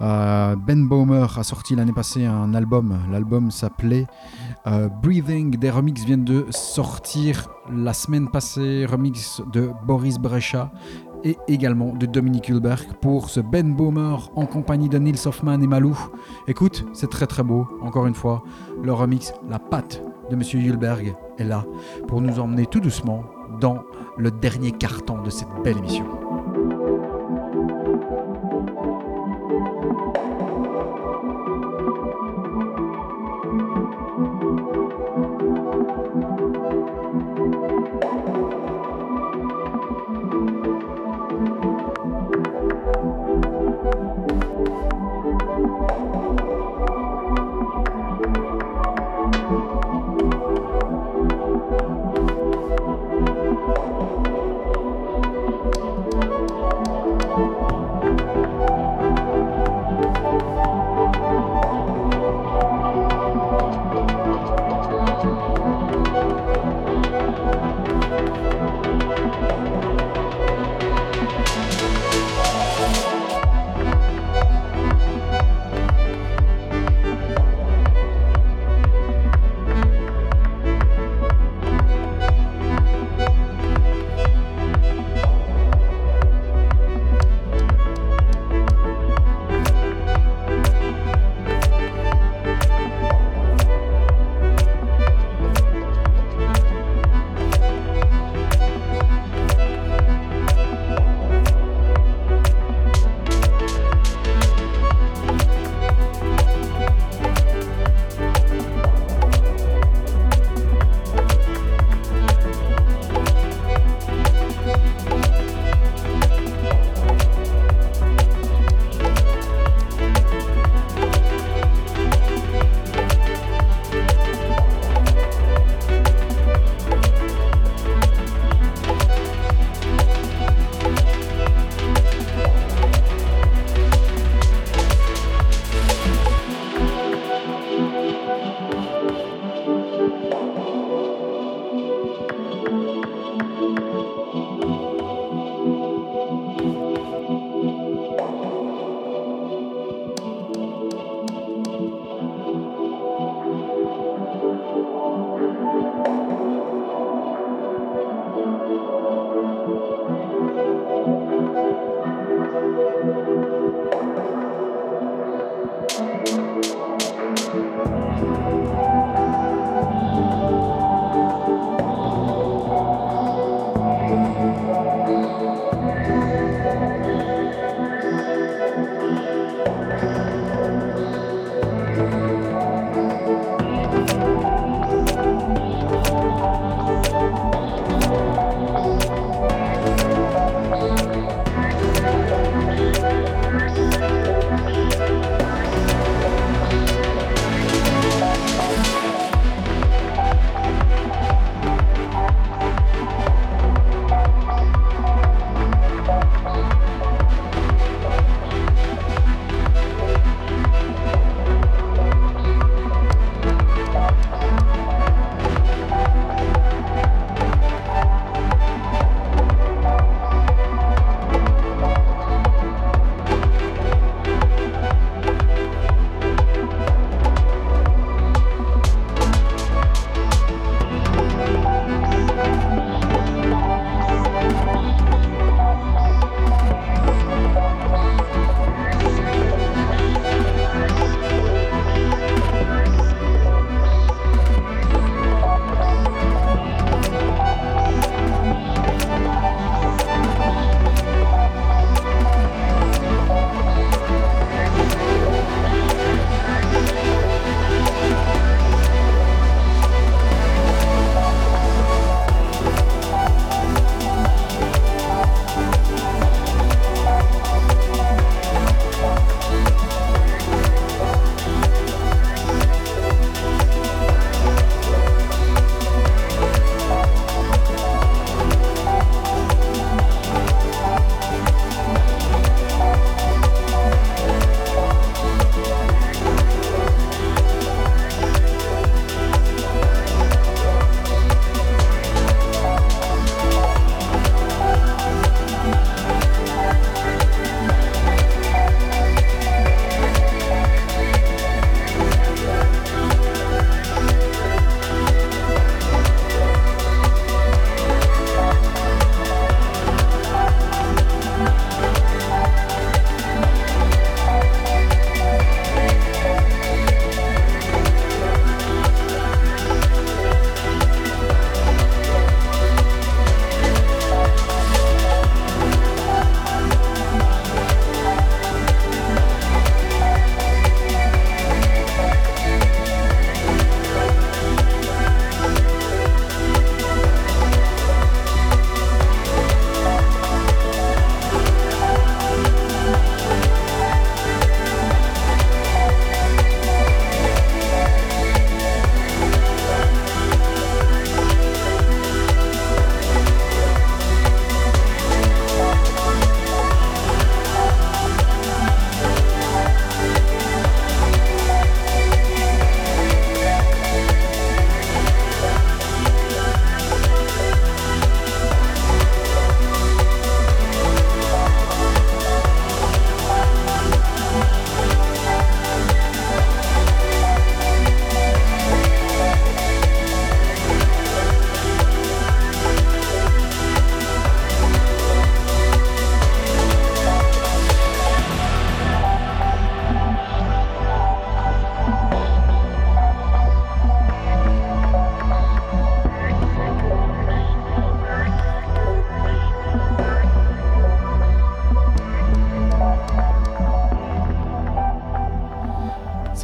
Euh, ben Baumer a sorti l'année passée un album. L'album s'appelait euh, Breathing. Des remixes viennent de sortir la semaine passée. Remix de Boris Brecha et également de Dominique Hulberg pour ce Ben Baumer en compagnie de Nils Hoffman et Malou. Écoute, c'est très très beau. Encore une fois, le remix, la patte de Monsieur Hulberg est là pour nous emmener tout doucement dans le dernier carton de cette belle émission.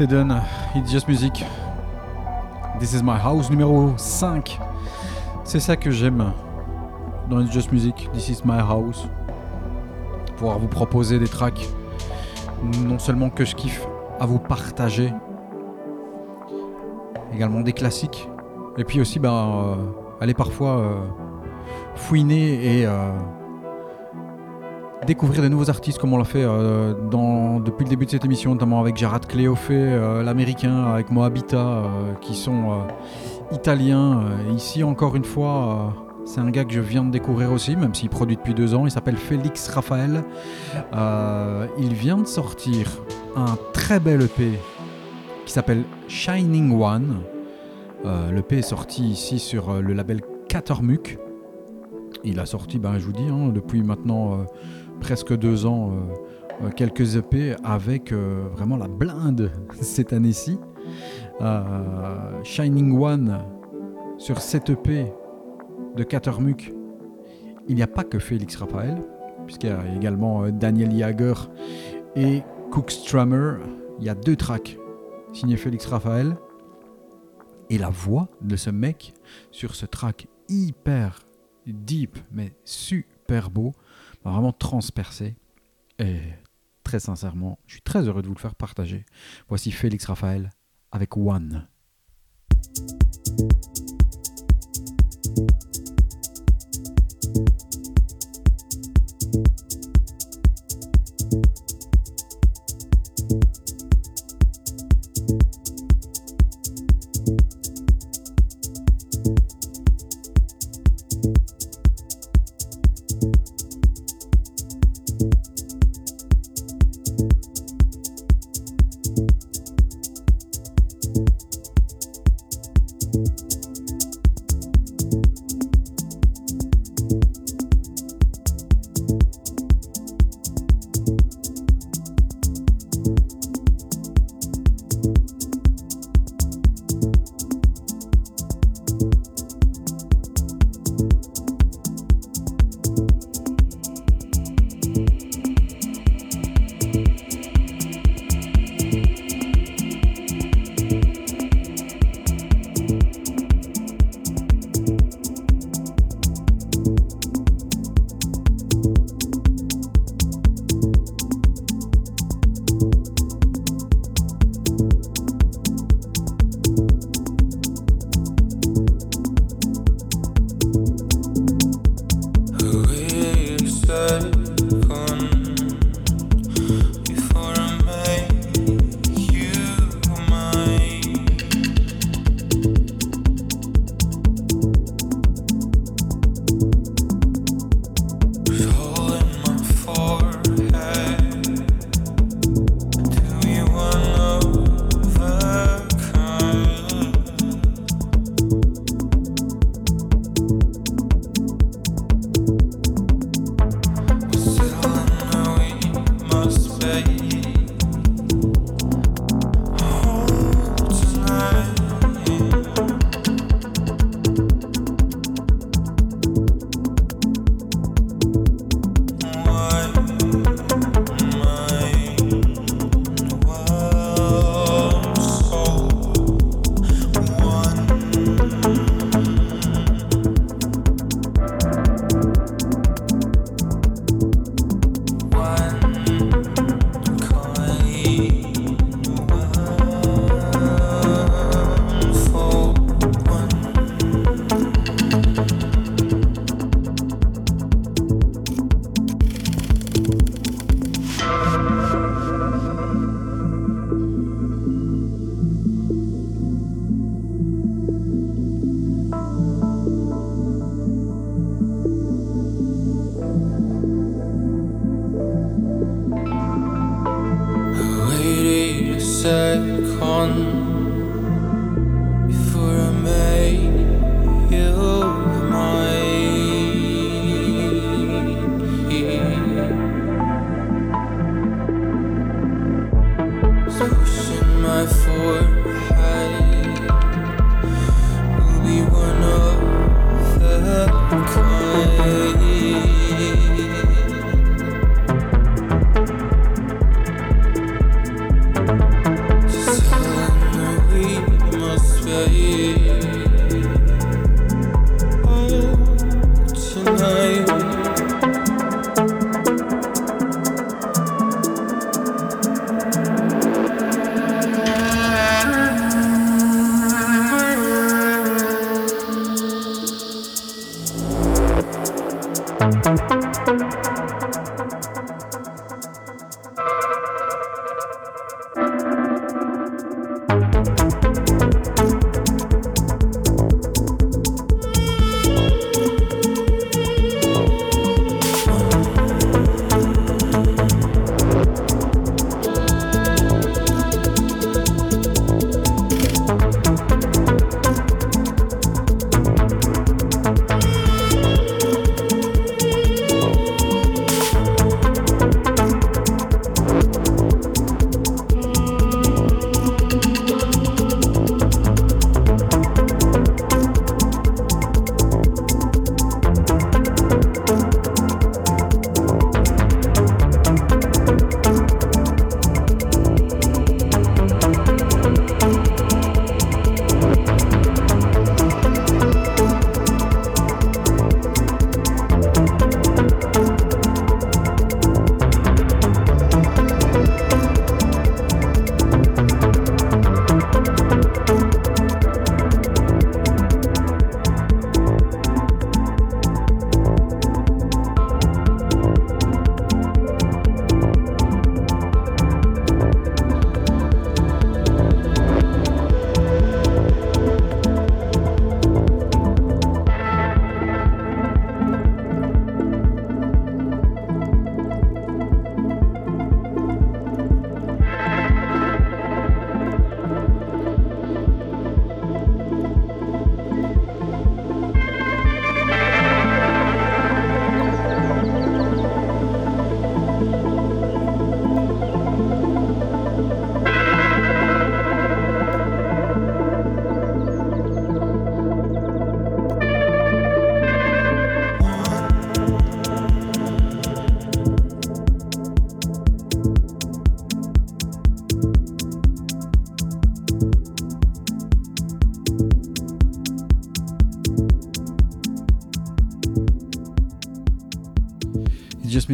Done. It's just music. This is my house numéro 5. C'est ça que j'aime dans It's Just Music. This is my house. Pouvoir vous proposer des tracks non seulement que je kiffe à vous partager, également des classiques. Et puis aussi, bah, euh, aller parfois euh, fouiner et euh, découvrir des nouveaux artistes comme on l'a fait euh, depuis le début de cette émission, notamment avec Jarad Cleofé, euh, l'américain, avec Moabita, euh, qui sont italiens. Ici, encore une fois, c'est un gars que je viens de découvrir aussi, même s'il produit depuis deux ans. Il s'appelle Félix Raphaël. Il vient de sortir un très bel EP qui s'appelle Shining One. L'EP est sorti ici sur le label Catermuc. Il a sorti, ben, je vous dis, hein, depuis maintenant presque deux ans, euh, euh, quelques EP avec euh, vraiment la blinde cette année-ci. Shining One sur cette EP de Catermuc, il n'y a pas que Félix Raphaël, puisqu'il y a également Daniel Jager et Cook Strummer. Il y a deux tracks signés Félix Raphaël. Et la voix de ce mec sur ce track hyper deep, mais super beau, vraiment transpercé. Et très sincèrement, je suis très heureux de vous le faire partager. Voici Félix Raphaël avec One.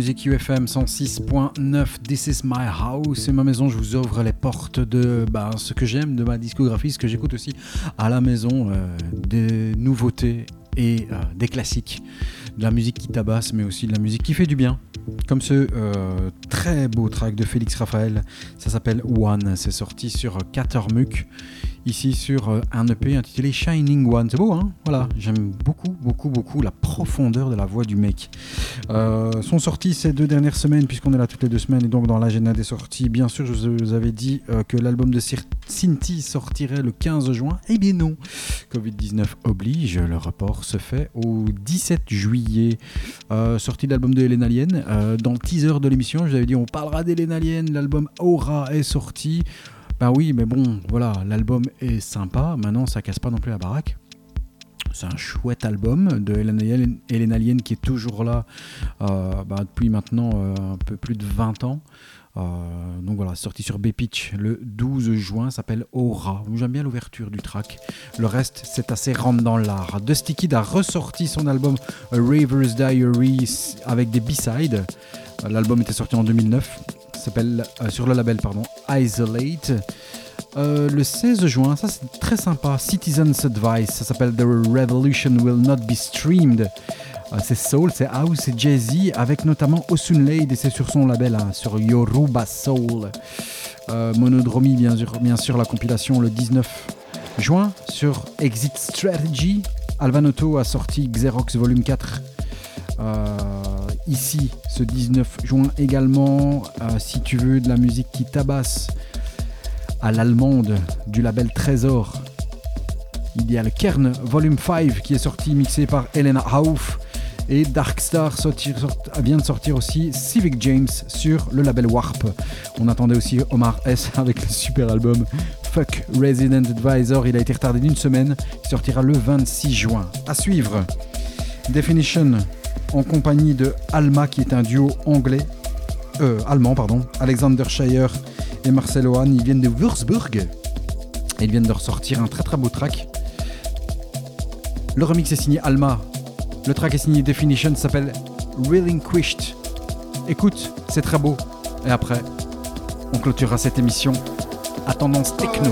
Music UFM 106.9. This is my house. C'est ma maison. Je vous ouvre les portes de bah, ce que j'aime de ma discographie, ce que j'écoute aussi à la maison, euh, des nouveautés et euh, des classiques. De la musique qui tabasse, mais aussi de la musique qui fait du bien. Comme ce euh, très beau track de Félix Raphaël. Ça s'appelle One. C'est sorti sur Catermuc ici sur euh, un EP intitulé Shining One. C'est beau, hein? Voilà, j'aime beaucoup, beaucoup, beaucoup la profondeur de la voix du mec. Euh, sont sortis ces deux dernières semaines, puisqu'on est là toutes les deux semaines, et donc dans l'agenda des sorties, bien sûr, je vous avais dit que l'album de Cinti sortirait le 15 juin. Eh bien non, Covid-19 oblige, le rapport se fait au 17 juillet. Euh, sortie d'album de Hélène Alien. Dans le teaser de l'émission, je vous avais dit on parlera d'Hélène Alien, l'album Aura est sorti. Ben oui, mais bon, voilà, l'album est sympa. Maintenant, ça casse pas non plus la baraque. C'est un chouette album de Hélène Alien qui est toujours là euh, bah, depuis maintenant euh, un peu plus de 20 ans. Euh, donc voilà, sorti sur B-Pitch le 12 juin, s'appelle Aura. J'aime bien l'ouverture du track. Le reste, c'est assez rentre dans l'art. Dusty Kid a ressorti son album Raver's Diary avec des B-sides. L'album était sorti en 2009 s'appelle euh, sur le label pardon Isolate. Euh, le 16 juin, ça c'est très sympa. Citizens Advice, ça s'appelle The Revolution Will Not Be Streamed. Euh, c'est soul, c'est house, c'est jazzy, avec notamment Osun Lade et c'est sur son label, hein, sur Yoruba Soul. Monodromie, bien sûr, la compilation le 19 juin sur Exit Strategy. Alvanoto a sorti Xerox Volume 4 ici ce 19 juin également. Euh, si tu veux de la musique qui tabasse à l'allemande du label Trésor, il y a le Kern Volume 5 qui est sorti mixé par Elena Hauf. Et Darkstar vient de sortir aussi Civic James sur le label Warp. On attendait aussi Omar S avec le super album Fuck Resident Advisor. Il a été retardé d'une semaine. Il sortira le 26 juin. À suivre. Definition en compagnie de Alma, qui est un duo anglais, euh, allemand, pardon, Alexander Shire et Marcel Ohan. Ils viennent de Würzburg et ils viennent de ressortir un très très beau track. Le remix est signé Alma. Le track est signé Definition, s'appelle Relinquished. Écoute, c'est très beau. Et après, on clôturera cette émission à tendance techno.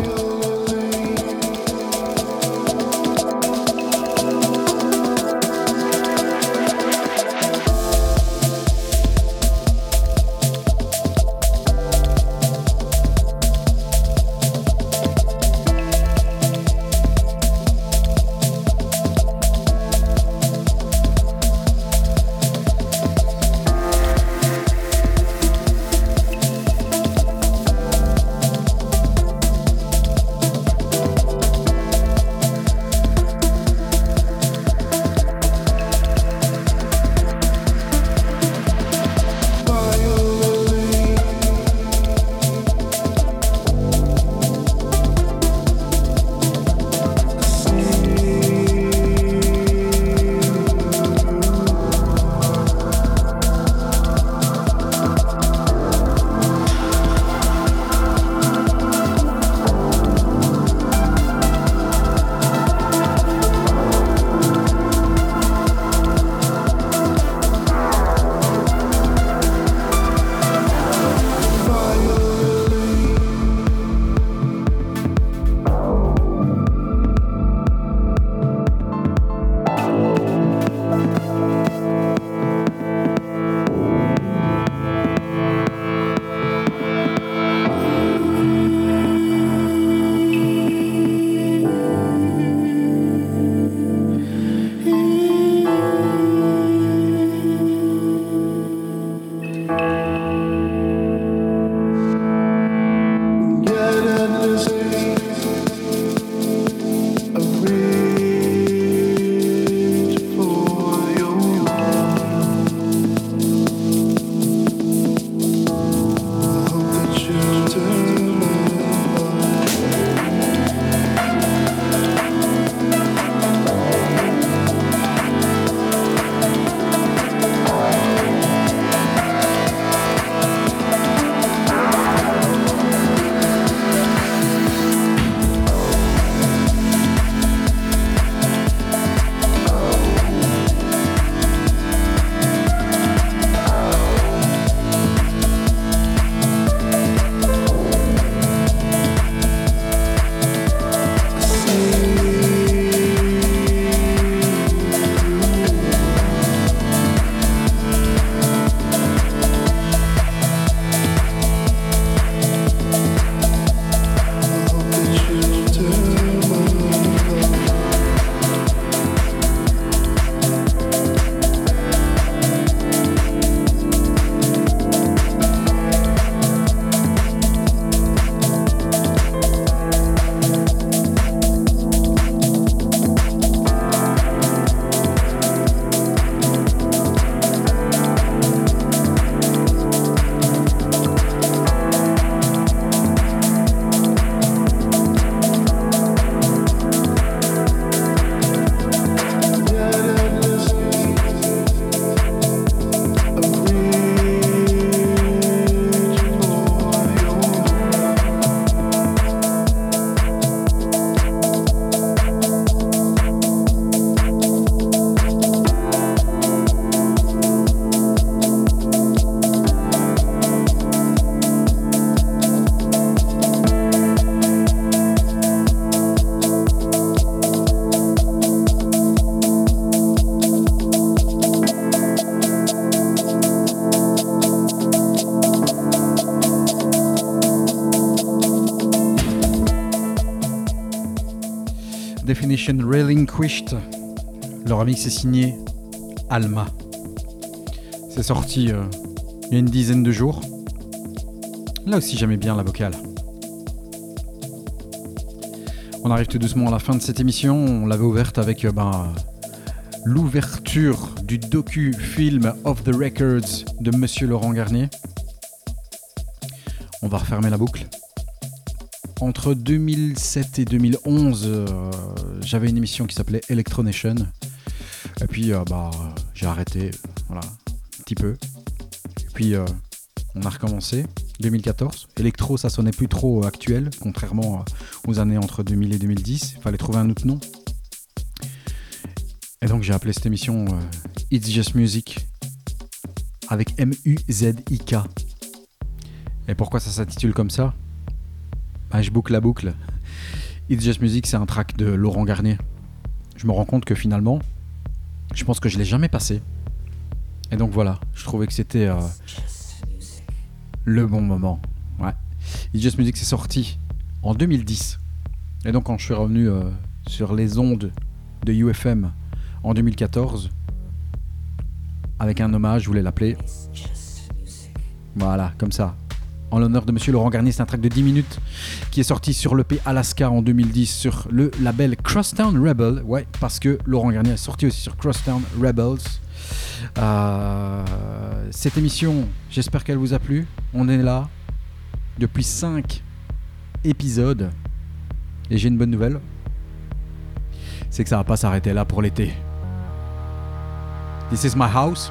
Definition Relinquished. Leur remix est signé Alma. C'est sorti euh, il y a une dizaine de jours. Là aussi j'aimais bien la vocale. On arrive tout doucement à la fin de cette émission. On l'avait ouverte avec euh, ben, l'ouverture du docu-film Of the Records de Monsieur Laurent Garnier. On va refermer la boucle. Entre 2007 et 2011, euh, j'avais une émission qui s'appelait Electronation. Et puis, euh, bah, j'ai arrêté, voilà, un petit peu. Et puis, euh, on a recommencé. 2014. Electro, ça sonnait plus trop actuel, contrairement aux années entre 2000 et 2010. Il fallait trouver un autre nom. Et donc, j'ai appelé cette émission It's Just Music avec M-U-Z-I-K. Et pourquoi ça s'intitule comme ça? Bah, Je boucle la boucle. It's Just Music, c'est un track de Laurent Garnier. Je me rends compte que finalement, je pense que je l'ai jamais passé. Et donc voilà, je trouvais que c'était euh, le bon moment. Ouais. It's Just Music, c'est sorti en 2010. Et donc quand je suis revenu euh, sur les ondes de UFM en 2014, avec un hommage, je voulais l'appeler. Voilà, comme ça. En l'honneur de Monsieur Laurent Garnier, c'est un track de 10 minutes qui est sorti sur l'EP Alaska en 2010 sur le label Crosstown Rebel. Ouais, parce que Laurent Garnier est sorti aussi sur Crosstown Rebels. Euh, cette émission, j'espère qu'elle vous a plu. On est là depuis 5 épisodes. Et j'ai une bonne nouvelle. C'est que ça va pas s'arrêter là pour l'été. This is my house.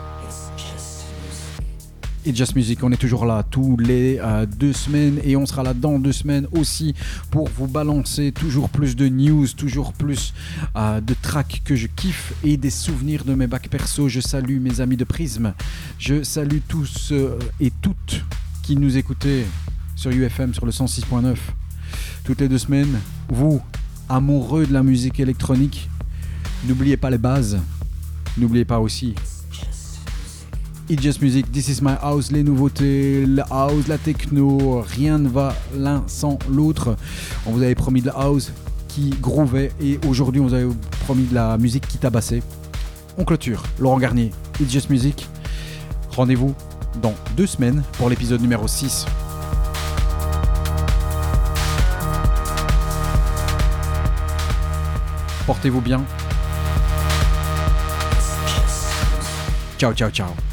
It's Just Music, on est toujours là tous les euh, deux semaines et on sera là dans deux semaines aussi pour vous balancer toujours plus de news, toujours plus euh, de tracks que je kiffe et des souvenirs de mes bacs perso. Je salue mes amis de Prisme, je salue tous euh, et toutes qui nous écoutez sur UFM sur le 106.9 toutes les deux semaines. Vous, amoureux de la musique électronique, n'oubliez pas les bases. N'oubliez pas aussi It's Just Music, This Is My House, les nouveautés, la house, la techno, rien ne va l'un sans l'autre. On vous avait promis de la house qui groovait et aujourd'hui on vous avait promis de la musique qui tabassait. On clôture. Laurent Garnier, It's Just Music. Rendez-vous dans deux semaines pour l'épisode numéro 6. Portez-vous bien. Ciao, ciao, ciao.